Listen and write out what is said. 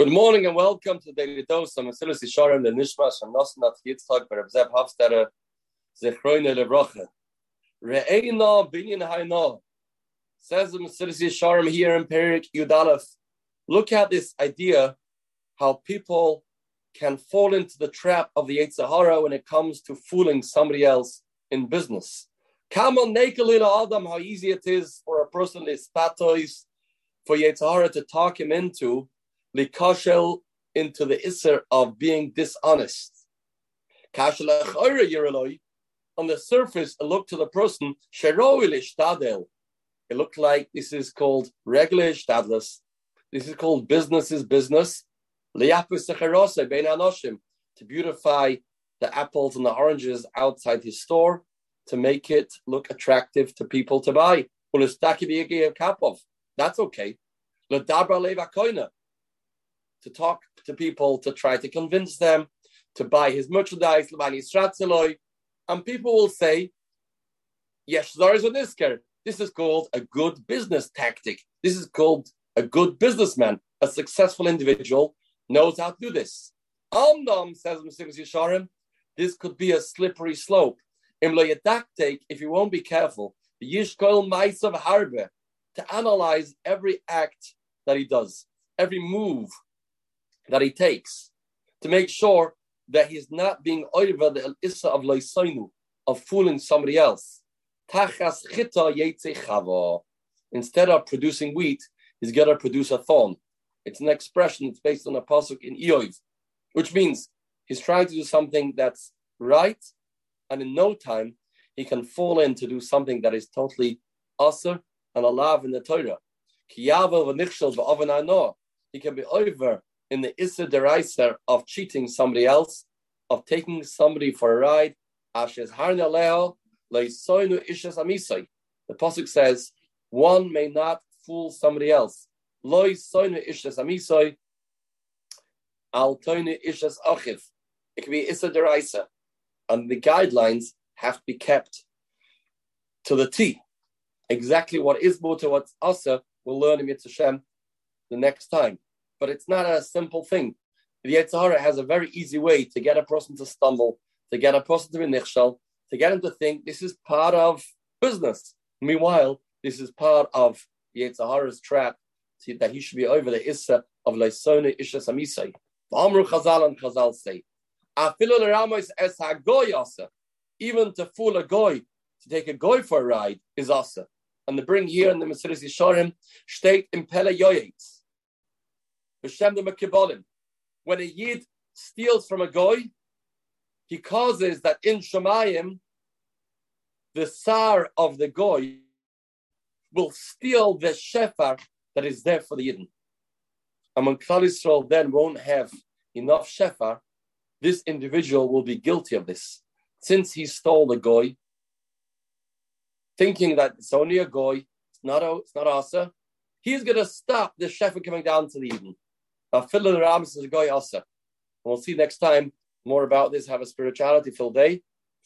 Good morning and welcome to the Daily Dose. I'm Mesilas Yesharim, the Nishmash, and Nosnat Yitzchak, Bereb Zeb Hafstadter, Zechroine Levroche. Re'eina binyan hayna. Says the Mesilas Yesharim here in Perek Yudalef. Look at this idea, how people can fall into the trap of the Yetzer Hara when it comes to fooling somebody else in business. Come Kamal Nekalila Adam, how easy it is for a person, Lispatois, for Yetzer Hara to talk him into likashel into the iser of being dishonest. On the surface, it looked to the person, it looked like this is called regular shtadless. This is called business is business. To beautify the apples and the oranges outside his store to make it look attractive to people to buy. That's okay to talk to people, to try to convince them to buy his merchandise, and people will say, Yes, there is a nisker. this is called a good business tactic. This is called a good businessman, a successful individual knows how to do this. Amdam says Yesharim, this could be a slippery slope. If you won't be careful, Yishkoil Maisav Harbe, to analyze every act that he does, every move that he takes to make sure that he's not being over the issa of loisainu, of fooling somebody else. Tachas chita chava. Instead of producing wheat, he's going to produce a thorn. It's an expression, it's based on a pasuk in Eoiv, which means he's trying to do something that's right, and in no time he can fall in to do something that is totally aser and alav in the Torah. He can be over in the Issa Deraiser of cheating somebody else, of taking somebody for a ride. The Pasuk says, one may not fool somebody else. It can be Issa Deraiser. And the guidelines have to be kept to the T. Exactly what is mutter, what's asa, we'll learn in Yitzhashem the next time but it's not a simple thing. The Yetzer Hara has a very easy way to get a person to stumble, to get a person to be nichshal, to get him to think this is part of business. Meanwhile, this is part of Yetzer Hara's trap that he should be over the Issa of Leisona Isha Samisai. Amru Chazal and Chazal say, even to fool a goy, to take a goy for a ride, is asa. And the bring here in the Mesilas Yesharim, state When a yid steals from a goy, he causes that in Shemayim, the sar of the goy will steal the shefar that is there for the yidden. And when Klal Yisrael then won't have enough shefar, this individual will be guilty of this. Since he stole the goy, thinking that it's only a goy, it's not a, it's not asa, he's going to stop the shefar coming down to the Eden. Uh, Guy. We'll see next time more about this. Have a spirituality filled day.